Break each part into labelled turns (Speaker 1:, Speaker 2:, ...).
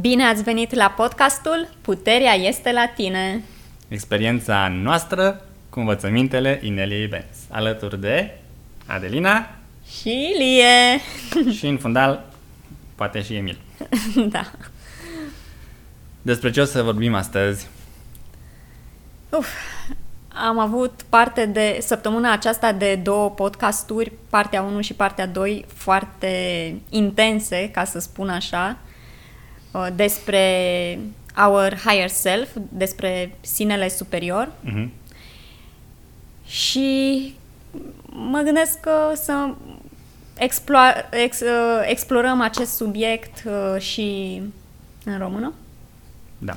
Speaker 1: Bine ați venit la podcastul Puterea este la tine.
Speaker 2: Experiența noastră cu învățămintele Ineliei Benz, alături de Adelina
Speaker 1: Și Lie.
Speaker 2: și în fundal poate și Emil.
Speaker 1: da.
Speaker 2: Despre ce o să vorbim astăzi?
Speaker 1: Uf, am avut parte de săptămâna aceasta de două podcasturi, partea 1 și partea 2, foarte intense, ca să spun așa, uh, despre our higher self, despre sinele superior.
Speaker 2: Mhm.
Speaker 1: Și mă gândesc că să explo- ex, uh, explorăm acest subiect uh, și în română.
Speaker 2: Da.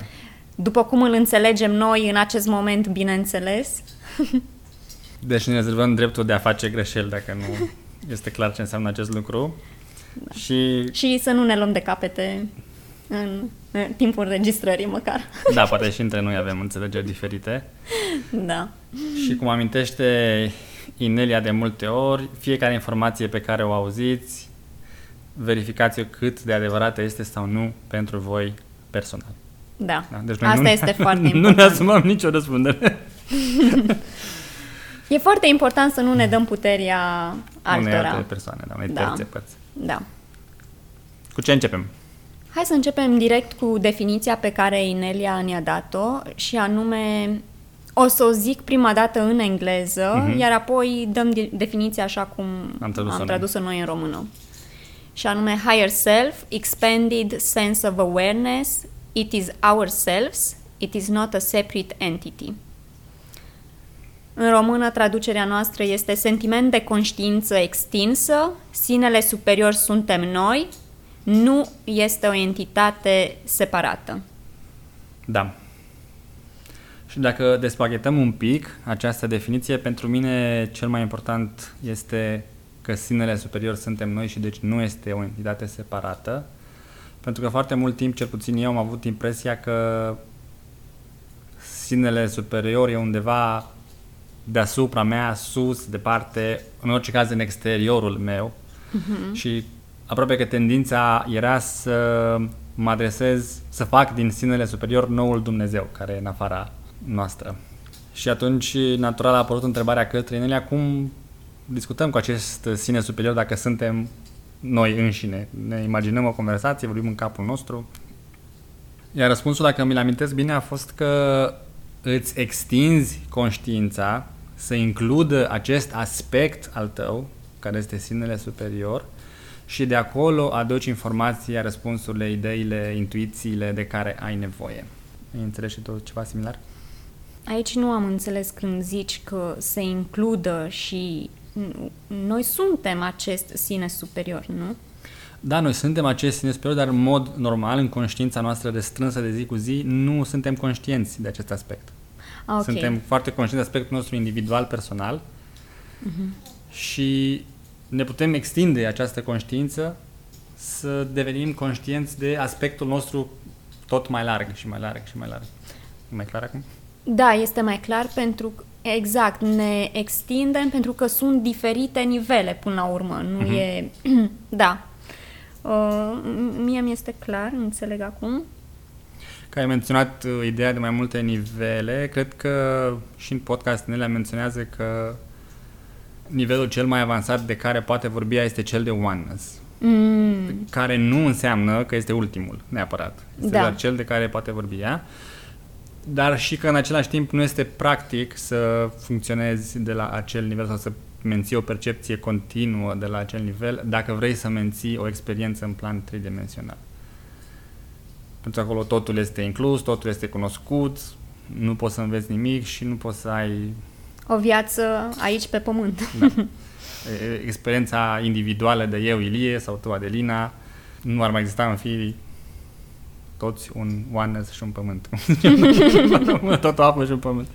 Speaker 1: După cum îl înțelegem noi în acest moment, bineînțeles.
Speaker 2: Deci ne rezervăm dreptul de a face greșeli dacă nu este clar ce înseamnă acest lucru. Da. Și
Speaker 1: Și să nu ne luăm de capete în, în timpul înregistrării măcar.
Speaker 2: da, poate și între noi avem înțelegeri diferite.
Speaker 1: da.
Speaker 2: Și cum amintește Inelia de multe ori, fiecare informație pe care o auziți, verificați-o cât de adevărată este sau nu pentru voi personal.
Speaker 1: Da.
Speaker 2: Da? Deci
Speaker 1: Asta
Speaker 2: nu,
Speaker 1: este foarte
Speaker 2: Nu ne
Speaker 1: important.
Speaker 2: asumăm nicio răspundere.
Speaker 1: E foarte important să nu ne dăm puterea
Speaker 2: Unei
Speaker 1: altora.
Speaker 2: alte persoane, da, unei
Speaker 1: Da.
Speaker 2: terțe părți.
Speaker 1: Da.
Speaker 2: Cu ce începem?
Speaker 1: Hai să începem direct cu definiția pe care Inelia ne-a dat-o și anume o să o zic prima dată în engleză,
Speaker 2: Mhm.
Speaker 1: iar apoi dăm di- definiția așa cum
Speaker 2: Am tradus-o
Speaker 1: am
Speaker 2: noi.
Speaker 1: tradus-o noi în română. Și anume higher self, expanded sense of awareness, it is ourselves, it is not a separate entity. În română, traducerea noastră este sentiment de conștiință extinsă, sinele superior suntem noi, nu este o entitate separată.
Speaker 2: Da. Și dacă despachetăm un pic această definiție, pentru mine cel mai important este că sinele superior suntem noi și deci nu este o entitate separată. Pentru că foarte mult timp, cel puțin eu, am avut impresia că sinele superior e undeva deasupra mea, sus, departe, în orice caz în exteriorul meu.
Speaker 1: Mhm.
Speaker 2: Și aproape că tendința era să mă adresez, să fac din sinele superior noul Dumnezeu, care e în afara noastră. Și atunci, natural, a apărut întrebarea către Inelia, cum discutăm cu acest sine superior dacă suntem noi înșine? Ne imaginăm o conversație, vorbim în capul nostru? Iar răspunsul, dacă mi-l amintesc bine, a fost că îți extinzi conștiința să includă acest aspect al tău, care este sinele superior, și de acolo aduci informația, răspunsurile, ideile, intuițiile de care ai nevoie. Ai înțeles și tu ceva similar?
Speaker 1: Aici nu am înțeles când zici că se includă și n- noi suntem acest sine superior, nu?
Speaker 2: Da, noi suntem acest sine superior, dar în mod normal, în conștiința noastră restrânsă de zi cu zi, nu suntem conștienți de acest aspect.
Speaker 1: Ah, ok.
Speaker 2: Suntem foarte conștienți de aspectul nostru individual, personal și ne putem extinde această conștiință să devenim conștienți de aspectul nostru tot mai larg și mai larg și mai larg. E mai clar acum?
Speaker 1: Da, este mai clar pentru că Exact, ne extindem pentru că sunt diferite nivele până la urmă, nu
Speaker 2: Mhm.
Speaker 1: e... da. Uh, mie mi este clar, înțeleg acum.
Speaker 2: Că ai menționat uh, ideea de mai multe nivele, cred că și în podcast ne menționează că nivelul cel mai avansat de care poate vorbi ea este cel de oneness,
Speaker 1: Mm,
Speaker 2: care nu înseamnă că este ultimul, neapărat. Este
Speaker 1: Da.
Speaker 2: doar cel de care poate vorbi ea, dar și că în același timp nu este practic să funcționezi de la acel nivel sau să menții o percepție continuă de la acel nivel dacă vrei să menții o experiență în plan tridimensional. Pentru că acolo totul este inclus, totul este cunoscut, nu poți să înveți nimic și nu poți să ai
Speaker 1: o viață aici pe pământ.
Speaker 2: da, e- experiența individuală de eu, Ilie, sau tu, Adelina, nu ar mai exista în fi toți un oneness și un pământ. Tot o apă și un pământ.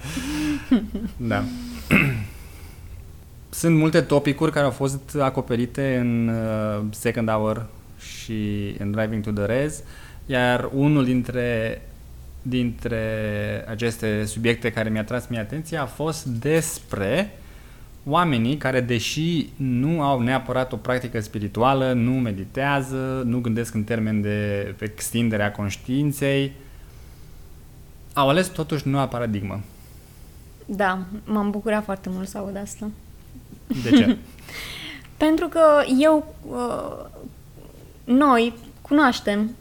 Speaker 2: Da. Sunt multe topicuri care au fost acoperite în uh, Second Hour și în Driving to the Res, iar unul dintre dintre aceste subiecte care mi-a tras mie atenția a fost despre oamenii care, deși nu au neapărat o practică spirituală, nu meditează, nu gândesc în termen de extinderea conștiinței, au ales totuși noua paradigmă.
Speaker 1: Da, m-am bucurat foarte mult să aud asta.
Speaker 2: De ce?
Speaker 1: Pentru că eu, uh, noi cunoaștem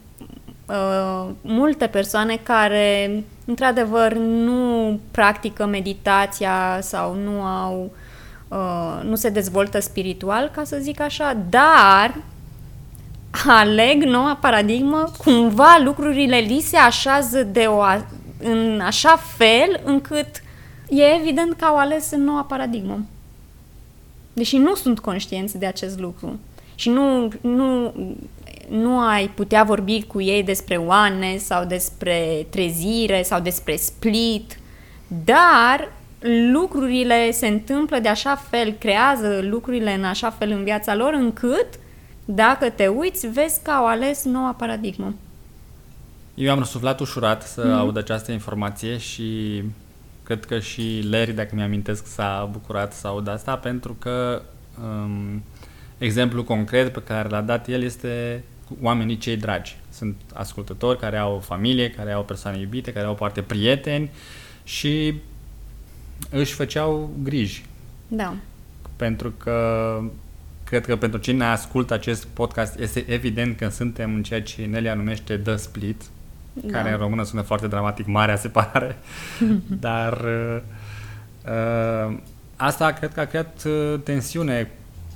Speaker 1: uh, multe persoane care, într-adevăr, nu practică meditația sau nu au uh, nu se dezvoltă spiritual, ca să zic așa, dar aleg noua paradigmă, cumva lucrurile li se așează de o, în așa fel încât e evident că au ales în noua paradigmă. Deși nu sunt conștienți de acest lucru. Și nu, nu, nu ai putea vorbi cu ei despre oane sau despre trezire sau despre split, dar lucrurile se întâmplă de așa fel, creează lucrurile în așa fel în viața lor, încât, dacă te uiți, vezi că au ales noua paradigmă.
Speaker 2: Eu am răsuflat ușurat să mm. aud această informație și cred că și Larry, dacă mi-amintesc, s-a bucurat să aud asta, pentru că um, exemplu concret pe care l-a dat el este oamenii cei dragi. Sunt ascultători care au o familie, care au persoane iubite, care au poate prieteni și își făceau griji.
Speaker 1: Da.
Speaker 2: Pentru că cred că pentru cine ascultă acest podcast este evident că suntem în ceea ce Nelia numește The Split, da. care în română sună foarte dramatic, marea separare, dar uh, uh, asta cred că a creat uh, tensiune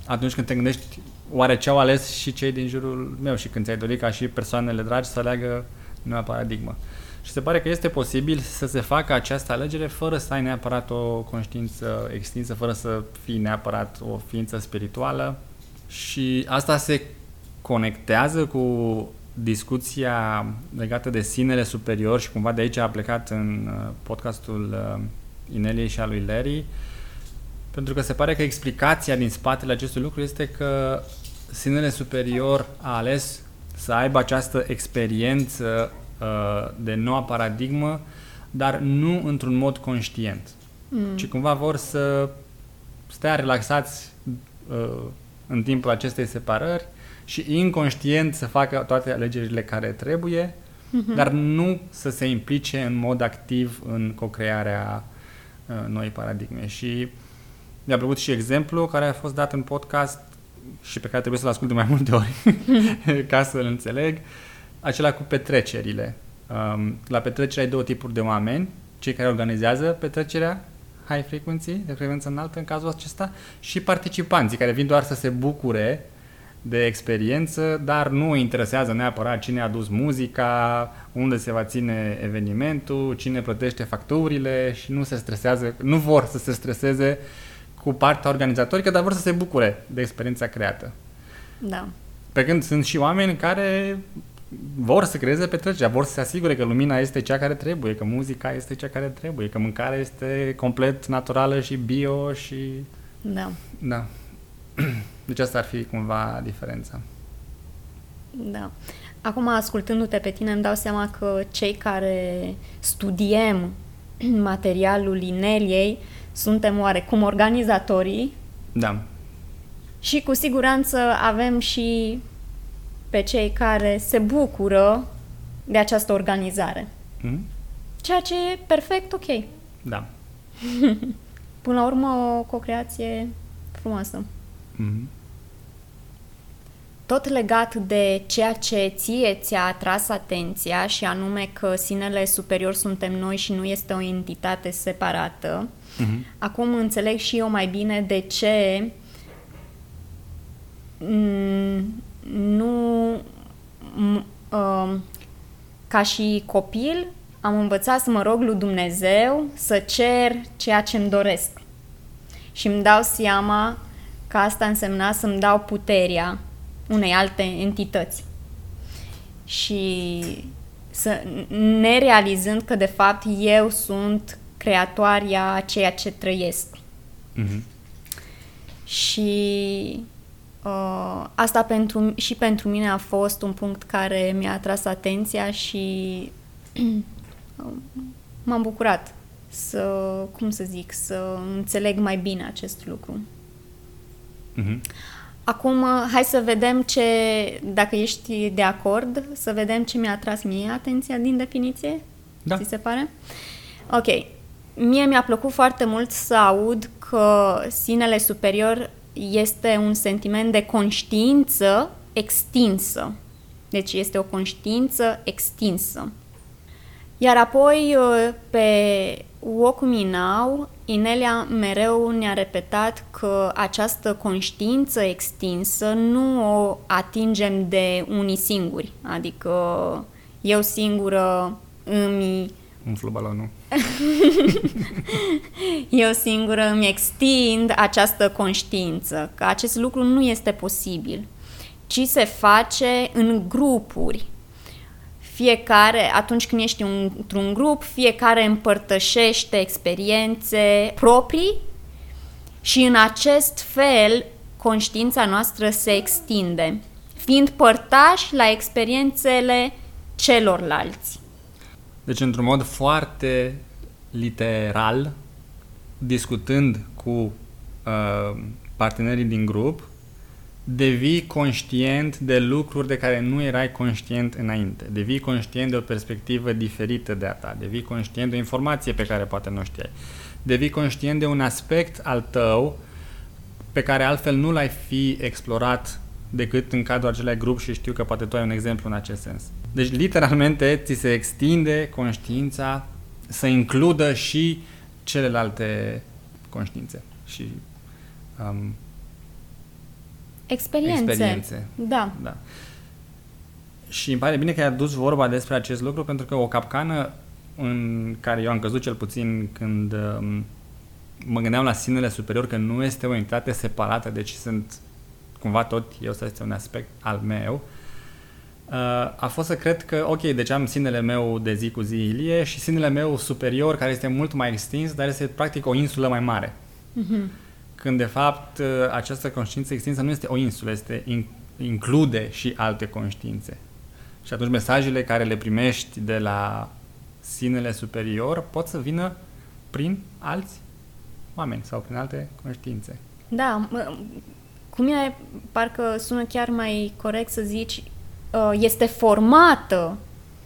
Speaker 2: atunci când te gândești oare ce au ales și cei din jurul meu și când ți-ai dorit ca și persoanele dragi să aleagă noua paradigmă. Și se pare că este posibil să se facă această alegere fără să ai neapărat o conștiință extinsă, fără să fii neapărat o ființă spirituală. Și asta se conectează cu discuția legată de sinele superior și cumva de aici a plecat în uh, podcastul uh, Ineliei și a lui Larry, pentru că se pare că explicația din spatele acestui lucru este că sinele superior a ales să aibă această experiență uh, de noua paradigmă, dar nu într-un mod conștient, mm. ci cumva vor să stea relaxați uh, în timpul acestei separări și inconștient să facă toate alegerile care trebuie, mm-hmm. dar nu să se implice în mod activ în co-crearea uh, noi paradigme. Și mi-a plăcut și exemplu care a fost dat în podcast și pe care trebuie să-l ascult de mai multe ori ca să-l înțeleg, acela cu petrecerile. Um, la petrecere ai două tipuri de oameni, cei care organizează petrecerea high frequency, de frecvență înaltă în cazul acesta, și participanții care vin doar să se bucure de experiență, dar nu îi interesează neapărat cine a dus muzica, unde se va ține evenimentul, cine plătește facturile și nu se stresează, nu vor să se streseze cu partea organizatorică, dar vor să se bucure de experiența creată.
Speaker 1: Da.
Speaker 2: Pe când sunt și oameni care vor să creeze petrecerea, vor să se asigure că lumina este cea care trebuie, că muzica este cea care trebuie, că mâncarea este complet naturală și bio și...
Speaker 1: Da.
Speaker 2: Da. Deci asta ar fi cumva diferența.
Speaker 1: Da. Acum, ascultându-te pe tine, îmi dau seama că cei care studiem materialul Ineliei suntem oarecum organizatorii.
Speaker 2: Da.
Speaker 1: Și cu siguranță avem și pe cei care se bucură de această organizare. Mm? Ceea ce e perfect ok.
Speaker 2: Da.
Speaker 1: Până la urmă, o co-creație frumoasă. Mm-hmm. Tot legat de ceea ce ție ți-a atras atenția și anume că sinele superior suntem noi și nu este o entitate separată, mm-hmm. acum înțeleg și eu mai bine de ce nu uh, ca și copil am învățat să mă rog lui Dumnezeu să cer ceea ce îmi doresc. Și îmi dau seama că asta însemna să-mi dau puterea unei alte entități. Și să, nerealizând că de fapt eu sunt creatoarea ceea ce trăiesc. Mm-hmm. Și uh, asta pentru, și pentru mine a fost un punct care mi-a atras atenția și m-am bucurat să, cum să zic, să înțeleg mai bine acest lucru.
Speaker 2: Mhm.
Speaker 1: Acum, uh, hai să vedem ce, dacă ești de acord, să vedem ce mi-a atras mie atenția din definiție.
Speaker 2: Da.
Speaker 1: Ți se pare? Ok. Mie mi-a plăcut foarte mult să aud că sinele superior este un sentiment de conștiință extinsă. Deci este o conștiință extinsă. Iar apoi, uh, pe Walk Me Now, Inelia mereu ne-a repetat că această conștiință extinsă nu o atingem de unii singuri. Adică eu singură îmi
Speaker 2: Umflu balonul.
Speaker 1: eu singură îmi extind această conștiință, că acest lucru nu este posibil, ci se face în grupuri. Fiecare, atunci când ești un- într-un grup, fiecare împărtășește experiențe proprii și în acest fel conștiința noastră se extinde, fiind părtași la experiențele celorlalți.
Speaker 2: Deci, într-un mod foarte literal, discutând cu uh, partenerii din grup, devii conștient de lucruri de care nu erai conștient înainte. Devii conștient de o perspectivă diferită de a ta. Devii conștient de o informație pe care poate nu știai. Devii conștient de un aspect al tău pe care altfel nu l-ai fi explorat decât în cadrul acelui grup și știu că poate tu ai un exemplu în acest sens. Deci, literalmente, ți se extinde conștiința să includă și celelalte conștiințe și um,
Speaker 1: Experiențe.
Speaker 2: experiențe.
Speaker 1: Da.
Speaker 2: Da. Și îmi pare bine că ai adus vorba despre acest lucru, pentru că o capcană în care eu am căzut cel puțin când um, mă gândeam la sinele superior, că nu este o entitate separată, deci sunt cumva tot eu să este un aspect al meu, uh, a fost să cred că, ok, deci am sinele meu de zi cu zi Ilie și sinele meu superior, care este mult mai extins, dar este practic o insulă mai mare.
Speaker 1: Mhm.
Speaker 2: Când de fapt uh, această conștiință extinsă nu este o insulă, este in, include și alte conștiințe. Și atunci mesajele care le primești de la sinele superior pot să vină prin alți oameni sau prin alte conștiințe.
Speaker 1: Da, mă, cu mine parcă sună chiar mai corect să zici uh, este formată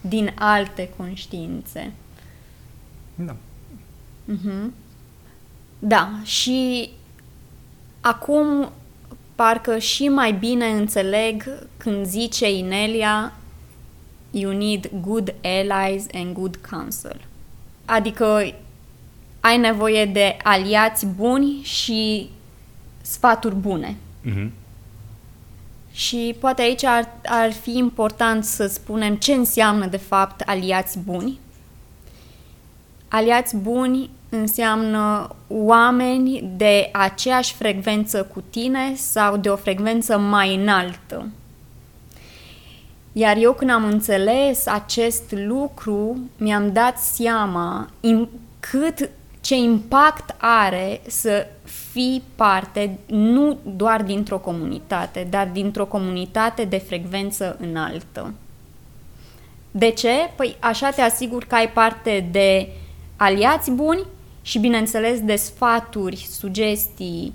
Speaker 1: din alte conștiințe.
Speaker 2: Da.
Speaker 1: Mhm. Da, și acum parcă și mai bine înțeleg când zice Inelia you need good allies and good counsel. Adică ai nevoie de aliați buni și sfaturi bune.
Speaker 2: Mhm.
Speaker 1: Și poate aici ar, ar fi important să spunem ce înseamnă de fapt aliați buni. Aliați buni înseamnă oameni de aceeași frecvență cu tine sau de o frecvență mai înaltă. Iar eu când am înțeles acest lucru, mi-am dat seama im- cât ce impact are să fii parte nu doar dintr-o comunitate, dar dintr-o comunitate de frecvență înaltă. De ce? Păi așa te asiguri că ai parte de aliați buni și, bineînțeles, de sfaturi, sugestii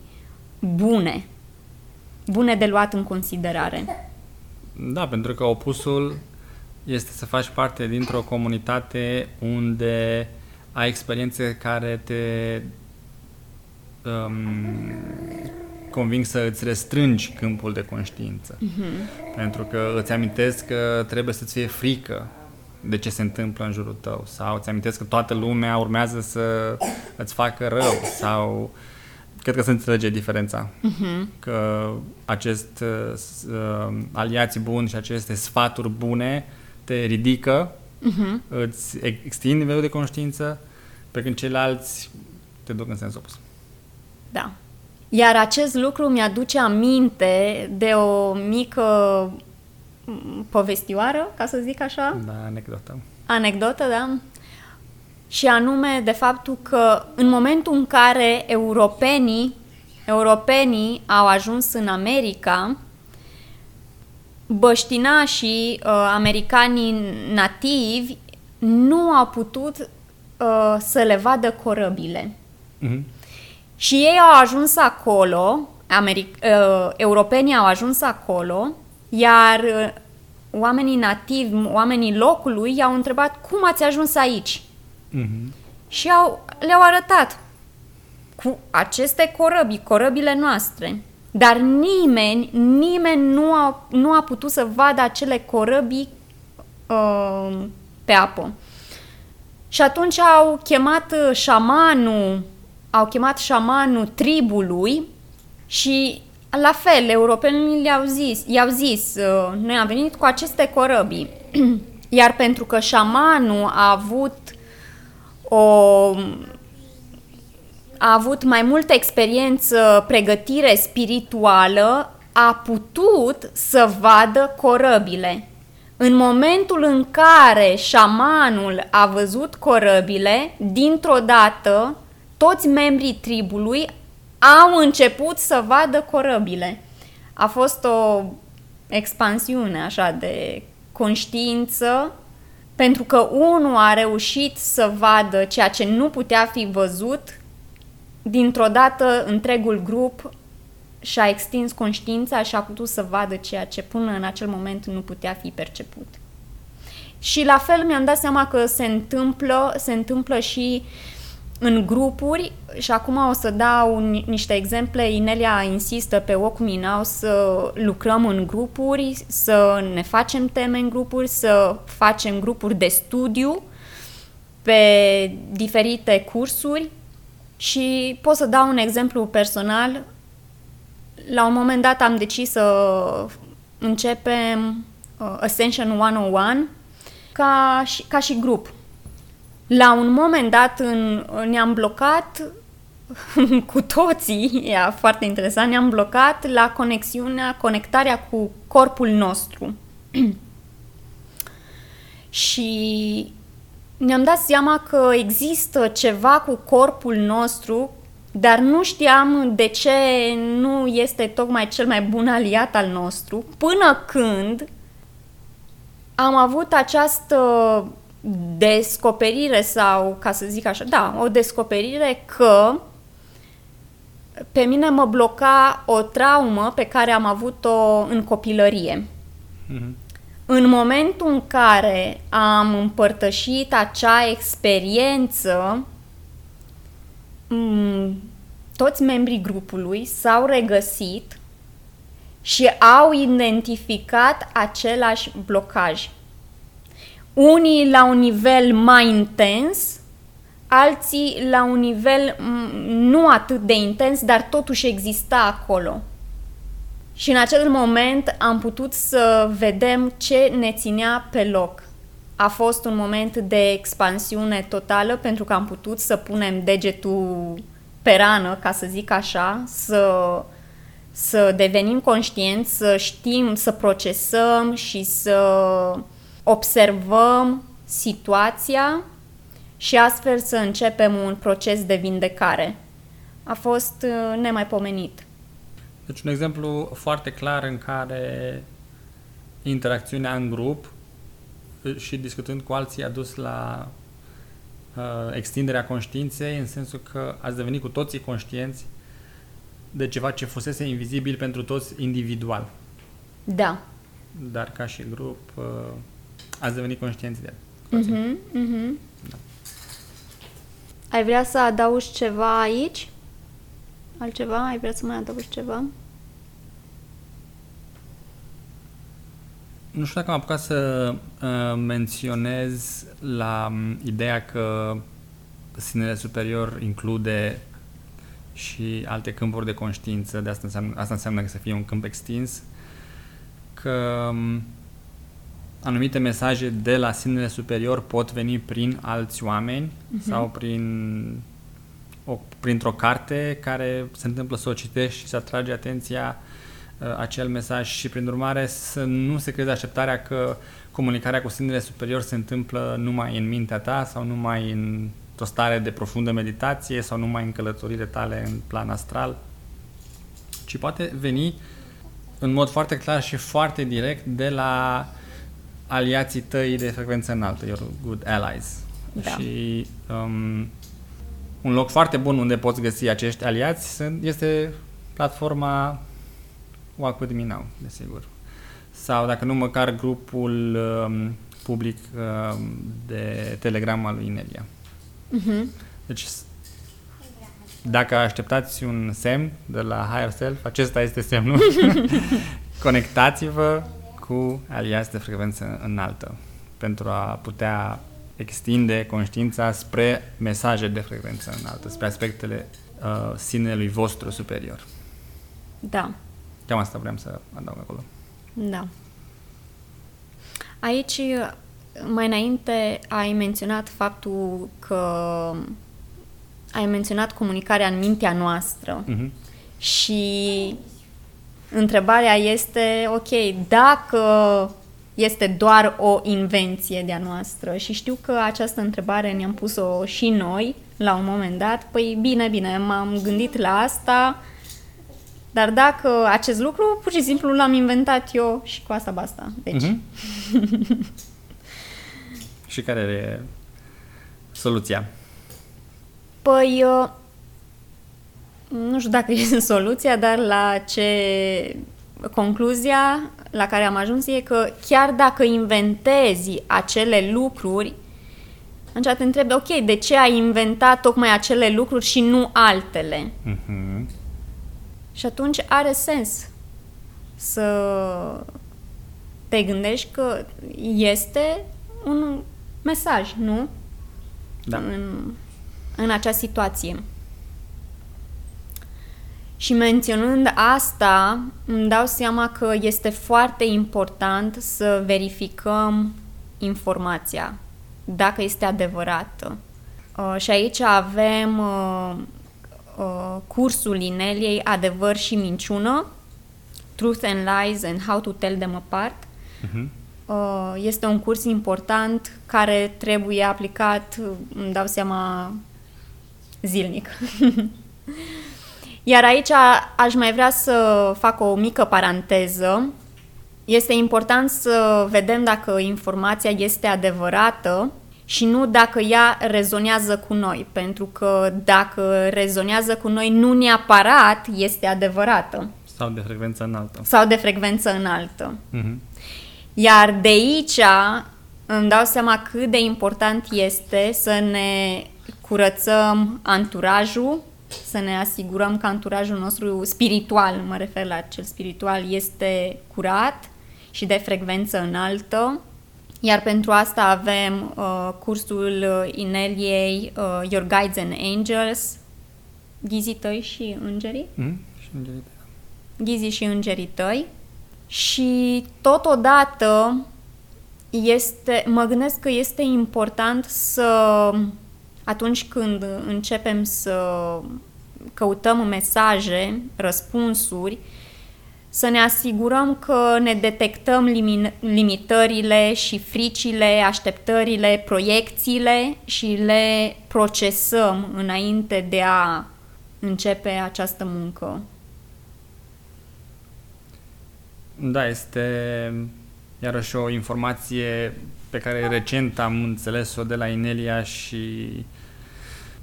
Speaker 1: bune, bune de luat în considerare.
Speaker 2: Da, pentru că opusul este să faci parte dintr-o comunitate unde ai experiențe care te um, conving să îți restrângi câmpul de conștiință. Mm-hmm. Pentru că îți amintesc că trebuie să-ți fie frică de ce se întâmplă în jurul tău sau îți amintesc că toată lumea urmează să îți facă rău sau cred că se înțelege diferența.
Speaker 1: Uh-huh.
Speaker 2: Că acest uh, s- uh, aliați buni și aceste sfaturi bune te ridică,
Speaker 1: Uh-huh.
Speaker 2: îți ex- extind nivelul de conștiință, pe când ceilalți te duc în sens opus.
Speaker 1: Da. Iar acest lucru mi-aduce aminte de o mică m, povestioară, ca să zic așa,
Speaker 2: Da, anecdotă.
Speaker 1: anecdotă, da? Și anume de faptul că în momentul în care europenii, europenii au ajuns în America, băștinașii uh, americanii nativi nu au putut uh, uh, să le vadă corăbile.
Speaker 2: Mhm.
Speaker 1: Și ei au ajuns acolo, Americ- uh, europenii au ajuns acolo, iar uh, oamenii nativi, oamenii locului i-au întrebat cum ați ajuns aici?
Speaker 2: Mhm.
Speaker 1: Și au, le-au arătat cu aceste corăbii, corăbile noastre. Dar nimeni, nimeni nu a, nu a putut să vadă acele corăbii uh, pe apă. Și atunci au chemat uh, șamanul, au chemat șamanul tribului și la fel, europenii le-au zis, i-au zis, uh, noi am venit cu aceste corăbii. Iar pentru că șamanul a avut o a avut mai multă experiență, pregătire spirituală, a putut să vadă corăbile. În momentul în care șamanul a văzut corăbile, dintr-o dată, toți membrii tribului au început să vadă corăbile. A fost o expansiune așa de conștiință, pentru că unul a reușit să vadă ceea ce nu putea fi văzut, dintr-o dată întregul grup și-a extins conștiința și a putut să vadă ceea ce până în acel moment nu putea fi perceput. Și la fel mi-am dat seama că se întâmplă, se întâmplă și în grupuri și acum o să dau ni- niște exemple. Inelia insistă pe Walk Me Now să lucrăm în grupuri, să ne facem teme în grupuri, să facem grupuri de studiu pe diferite cursuri și pot să dau un exemplu personal. La un moment dat am decis să începem uh, Ascension 101 ca și, ca și grup. La un moment dat în, ne-am blocat cu toții, e foarte interesant, ne-am blocat la conexiunea, conectarea cu corpul nostru. și ne-am dat seama că există ceva cu corpul nostru, dar nu știam de ce nu este tocmai cel mai bun aliat al nostru, până când am avut această descoperire sau, ca să zic așa, da, o descoperire că pe mine mă bloca o traumă pe care am avut-o în copilărie.
Speaker 2: Mhm.
Speaker 1: În momentul în care am împărtășit acea experiență, m, toți membrii grupului s-au regăsit și au identificat același blocaj. Unii la un nivel mai intens, alții la un nivel m, nu atât de intens, dar totuși exista acolo. Și în acel moment am putut să vedem ce ne ținea pe loc. A fost un moment de expansiune totală pentru că am putut să punem degetul pe rană, ca să zic așa, să, să devenim conștienți, să știm, să procesăm și să observăm situația și astfel să începem un proces de vindecare. A fost uh, nemaipomenit.
Speaker 2: Deci un exemplu foarte clar în care interacțiunea în grup uh, și discutând cu alții a dus la uh, extinderea conștiinței în sensul că ați devenit cu toții conștienți de ceva ce fusese invizibil pentru toți individual,
Speaker 1: Da.
Speaker 2: dar ca și grup uh, ați devenit conștienți de el.
Speaker 1: Mhm, mhm. Ai vrea să adaugi ceva aici? Altceva? Ai vrea să mai adaugi ceva?
Speaker 2: Nu știu dacă am apucat să uh, menționez la um, ideea că sinele superior include și alte câmpuri de conștiință, de asta înseamnă, asta înseamnă că să fie un câmp extins, că um, anumite mesaje de la sinele superior pot veni prin alți oameni uh-huh. sau prin o, printr-o carte care se întâmplă să o citești și să atrage atenția uh, acel mesaj și prin urmare să nu se creeze așteptarea că comunicarea cu sinele superior se întâmplă numai în mintea ta sau numai în o stare de profundă meditație sau numai în călătorile tale în plan astral, ci poate veni în mod foarte clar și foarte direct de la aliații tăi de frecvență înaltă, your good allies.
Speaker 1: Da.
Speaker 2: Și um, un loc foarte bun unde poți găsi acești aliați sunt- este platforma Walk With Me Now, desigur. Sau, dacă nu, măcar grupul um, public um, de Telegram al lui Inelia.
Speaker 1: Mhm.
Speaker 2: Deci, s- dacă așteptați un semn de la Higher Self, acesta este semnul. Conectați-vă cu aliați de frecvență înaltă pentru a putea extinde conștiința spre mesaje de frecvență înaltă, spre aspectele uh, sinelui vostru superior.
Speaker 1: Da.
Speaker 2: Cam asta vreau să adaug acolo.
Speaker 1: Da. Aici, mai înainte, ai menționat faptul că ai menționat comunicarea în mintea noastră
Speaker 2: Mhm.
Speaker 1: și întrebarea este, ok, dacă este doar o invenție de-a noastră și știu că această întrebare ne-am pus-o și noi la un moment dat, păi bine, bine, m-am gândit la asta, dar dacă acest lucru pur și simplu l-am inventat eu și cu asta basta. Deci,
Speaker 2: Mhm. Și care e soluția?
Speaker 1: Păi, uh, nu știu dacă e soluția, dar la ce concluzia la care am ajuns e că chiar dacă inventezi acele lucruri, atunci te întrebi, ok, de ce ai inventat tocmai acele lucruri și nu altele?
Speaker 2: Mhm.
Speaker 1: Și atunci are sens să te gândești că este un mesaj, nu?
Speaker 2: Da.
Speaker 1: în, în acea situație. Și menționând asta, îmi dau seama că este foarte important să verificăm informația, dacă este adevărată. Uh, și aici avem uh, uh, cursul Ineliei Adevăr și Minciună, Truth and Lies and How to Tell Them Apart.
Speaker 2: Mhm.
Speaker 1: Uh, Este un curs important care trebuie aplicat, uh, îmi dau seama, zilnic. Iar aici a- aș mai vrea să fac o mică paranteză. Este important să vedem dacă informația este adevărată și nu dacă ea rezonează cu noi, pentru că dacă rezonează cu noi, nu neapărat este adevărată
Speaker 2: Sau de frecvență înaltă.
Speaker 1: sau de frecvență înaltă.
Speaker 2: Mhm.
Speaker 1: Iar de aici îmi dau seama cât de important este să ne curățăm anturajul, să ne asigurăm că anturajul nostru spiritual, mă refer la cel spiritual, este curat și de frecvență înaltă. Iar pentru asta avem uh, cursul uh, Ineliei uh, Your Guides and Angels, ghizii tăi și îngerii
Speaker 2: Mhm. Și îngerii
Speaker 1: ghizii și îngerii tăi și totodată este, mă gândesc că este important să atunci când începem să căutăm mesaje, răspunsuri, să ne asigurăm că ne detectăm limi- limitările și fricile, așteptările, proiecțiile și le procesăm înainte de a începe această muncă.
Speaker 2: Da, este iarăși o informație pe care recent am înțeles-o de la Inelia și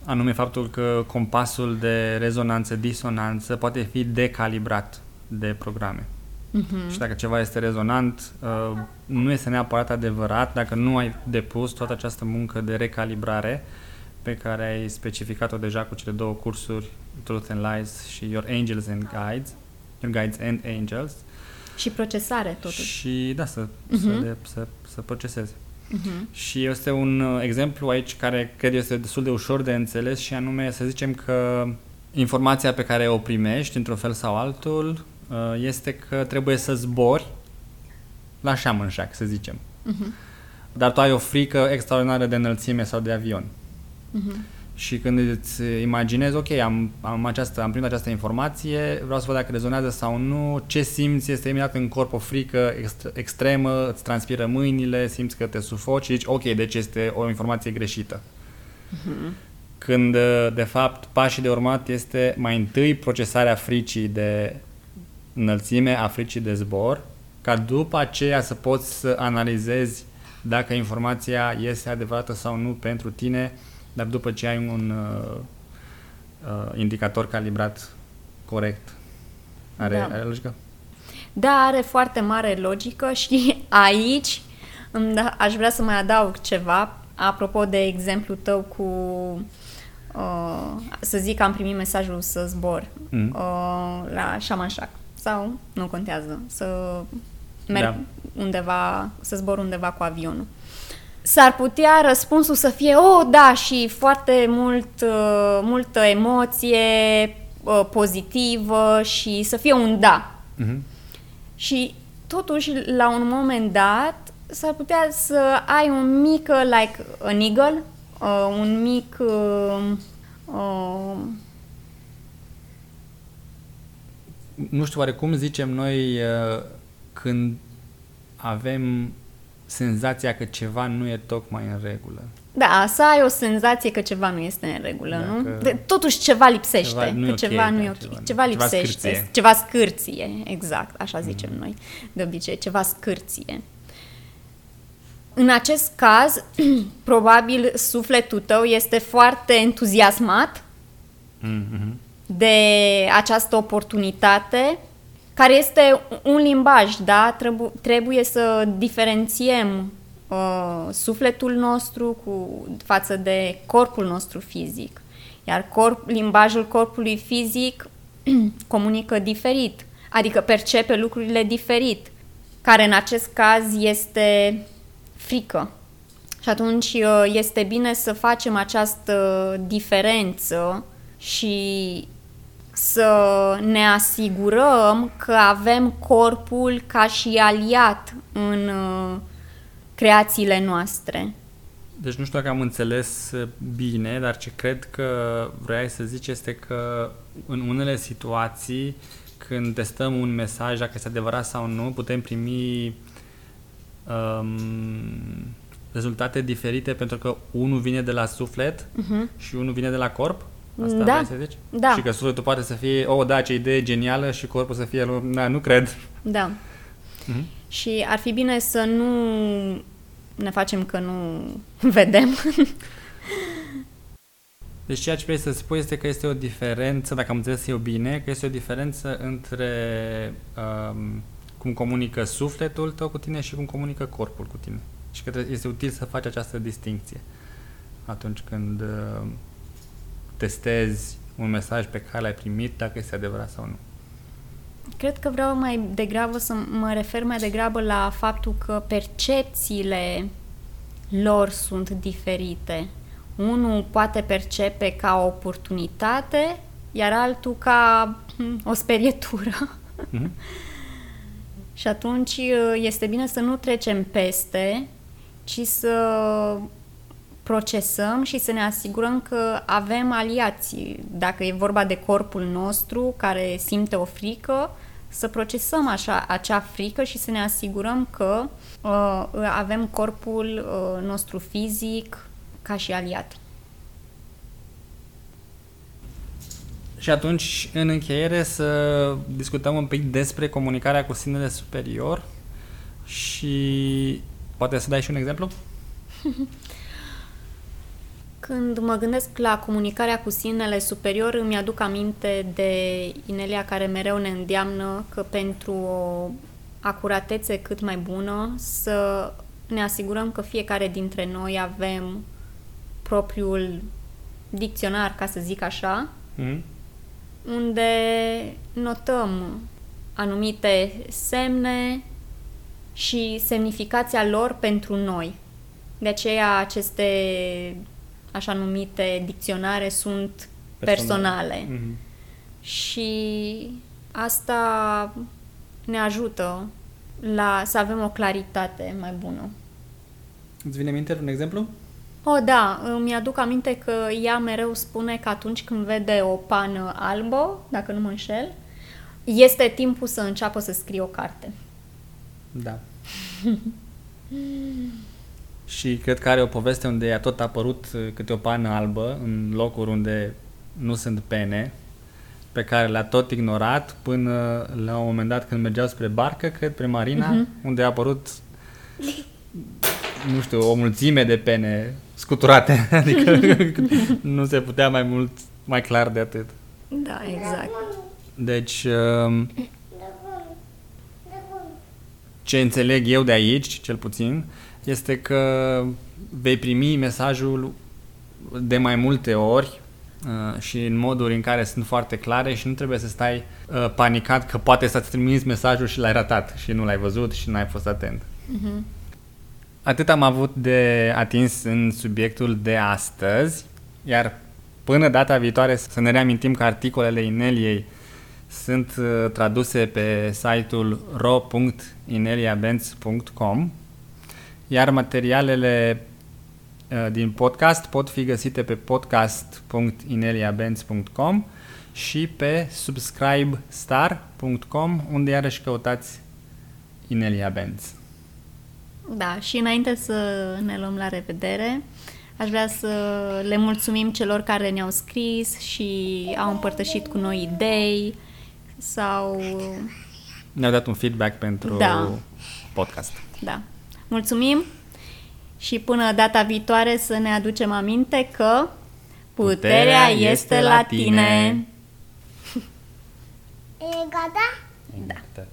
Speaker 2: anume faptul că compasul de rezonanță-disonanță poate fi decalibrat de programe.
Speaker 1: Mhm.
Speaker 2: Și dacă ceva este rezonant, uh, nu este neapărat adevărat dacă nu ai depus toată această muncă de recalibrare pe care ai specificat-o deja cu cele două cursuri, Truth and Lies și Your Angels and Guides, Your Guides and Angels,
Speaker 1: Și procesare, totuși.
Speaker 2: și da, să,
Speaker 1: Mhm.
Speaker 2: să, le, să, să procesezi.
Speaker 1: Mhm.
Speaker 2: Și este un uh, exemplu aici care cred este destul de ușor de înțeles și anume să zicem că informația pe care o primești într-un fel sau altul uh, este că trebuie să zbori la șamânșac, să zicem.
Speaker 1: Mhm.
Speaker 2: Dar tu ai o frică extraordinară de înălțime sau de avion.
Speaker 1: Mhm.
Speaker 2: Și când îți imaginezi, ok, am, am, această, am primit această informație, vreau să văd dacă rezonează sau nu, ce simți, este imediat în corp o frică ext- extremă, îți transpiră mâinile, simți că te sufoci și zici, ok, deci este o informație greșită. Când, de fapt, pașii de urmat este mai întâi procesarea fricii de înălțime, a fricii de zbor, ca după aceea să poți să analizezi dacă informația este adevărată sau nu pentru tine, dar după ce ai un uh, uh, indicator calibrat corect. Are,
Speaker 1: Da.
Speaker 2: are logică?
Speaker 1: Da, are foarte mare logică și aici îmi da, aș vrea să mai adaug ceva. Apropo de exemplu tău cu, uh, să zic că am primit mesajul să zbor
Speaker 2: Mm.
Speaker 1: uh, la Shamanshak sau nu contează, să merg
Speaker 2: Da.
Speaker 1: undeva, să zbor undeva cu avionul. S-ar putea răspunsul să fie, oh, da, și foarte mult, uh, multă emoție uh, pozitivă și să fie un da.
Speaker 2: Mhm.
Speaker 1: Și totuși, la un moment dat, s-ar putea să ai un mic, uh, like, an eagle, uh, un mic... Uh, uh,
Speaker 2: Nu știu, oare cum zicem noi uh, când avem senzația că ceva nu e tocmai în regulă?
Speaker 1: da, să ai o senzație că ceva nu este în regulă,
Speaker 2: Da,
Speaker 1: nu?
Speaker 2: că-
Speaker 1: De, totuși ceva lipsește,
Speaker 2: Ceva nu e
Speaker 1: că
Speaker 2: ok,
Speaker 1: ceva nu e
Speaker 2: da,
Speaker 1: ok,
Speaker 2: ceva-
Speaker 1: ceva,
Speaker 2: ceva
Speaker 1: lipsește,
Speaker 2: scârție.
Speaker 1: ceva scârție, exact, așa zicem noi de obicei, ceva scârție. În acest caz, probabil sufletul tău este foarte entuziasmat
Speaker 2: Mm-hmm.
Speaker 1: de această oportunitate, care este un limbaj, da? Trebu- trebuie să diferențiem uh, sufletul nostru cu față de corpul nostru fizic. Iar corp, limbajul corpului fizic comunică diferit, adică percepe lucrurile diferit, care în acest caz este frică. Și atunci uh, este bine să facem această diferență și să ne asigurăm că avem corpul ca și aliat în uh, creațiile noastre.
Speaker 2: Deci nu știu dacă am înțeles uh, bine, dar ce cred că vrei să zici este că în unele situații, când testăm un mesaj, dacă este adevărat sau nu, putem primi um, rezultate diferite pentru că unul vine de la suflet
Speaker 1: Uh-huh.
Speaker 2: și unul vine de la corp? Asta
Speaker 1: Da.
Speaker 2: vrei să zici?
Speaker 1: Da.
Speaker 2: Și că sufletul poate să fie, oh, da, ce idee genială și corpul să fie, da, nu cred.
Speaker 1: Da.
Speaker 2: Mhm.
Speaker 1: Și ar fi bine să nu ne facem că nu vedem.
Speaker 2: Deci ceea ce vrei să spui este că este o diferență, dacă am înțeles eu bine, că este o diferență între um, cum comunică sufletul tău cu tine și cum comunică corpul cu tine. Și că trebuie- este util să faci această distinție atunci când uh, testezi un mesaj pe care l-ai primit, dacă este adevărat sau nu.
Speaker 1: Cred că vreau mai degrabă să mă refer mai degrabă la faptul că percepțiile lor sunt diferite. Unul poate percepe ca o oportunitate, iar altul ca hm, o sperietură.
Speaker 2: Mhm.
Speaker 1: Și atunci uh, este bine să nu trecem peste, ci să procesăm și să ne asigurăm că avem aliații. Dacă e vorba de corpul nostru care simte o frică, să procesăm așa acea frică și să ne asigurăm că uh, avem corpul uh, nostru fizic ca și aliat.
Speaker 2: Și atunci, în încheiere, să discutăm un pic despre comunicarea cu sinele superior și poate să dai și un exemplu?
Speaker 1: Când mă gândesc la comunicarea cu sinele superior, îmi aduc aminte de Inelia care mereu ne îndeamnă că pentru o acuratețe cât mai bună să ne asigurăm că fiecare dintre noi avem propriul dicționar, ca să zic așa,
Speaker 2: Mm-hmm.
Speaker 1: unde notăm anumite semne și semnificația lor pentru noi. De aceea aceste așa numite dicționare sunt personale.
Speaker 2: Mm-hmm.
Speaker 1: Și asta ne ajută la să avem o claritate mai bună.
Speaker 2: Îți vine minte un exemplu?
Speaker 1: Oh, da, îmi aduc aminte că ea mereu spune că atunci când vede o pană albă, dacă nu mă înșel, este timpul să înceapă să scrie o carte.
Speaker 2: Da. și cred că are o poveste unde a tot apărut uh, câte o pană albă în locuri unde nu sunt pene, pe care le-a tot ignorat până la un moment dat când mergeau spre barcă, cred, spre marina,
Speaker 1: Mhm.
Speaker 2: unde a apărut nu știu, o mulțime de pene scuturate, adică nu se putea mai mult, mai clar de atât.
Speaker 1: Da, exact.
Speaker 2: Deci, um, ce înțeleg eu de aici, cel puțin, este că vei primi mesajul de mai multe ori uh, și în moduri în care sunt foarte clare și nu trebuie să stai uh, panicat că poate să-ți trimiți mesajul și l-ai ratat și nu l-ai văzut și n-ai fost atent. Uh-huh. Atât am avut de atins în subiectul de astăzi, iar până data viitoare să ne reamintim că articolele Ineliei sunt uh, traduse pe site-ul ro.ineliabenz.com iar materialele uh, din podcast pot fi găsite pe podcast.ineliabenz.com și pe subscribestar.com unde iarăși căutați Inelia Benz.
Speaker 1: Da, și înainte să ne luăm la revedere, aș vrea să le mulțumim celor care ne-au scris și au împărtășit cu noi idei sau...
Speaker 2: Ne-au dat un feedback pentru da. podcast.
Speaker 1: Da. Mulțumim și până data viitoare să ne aducem aminte că puterea, puterea este la tine. tine.
Speaker 3: E gata?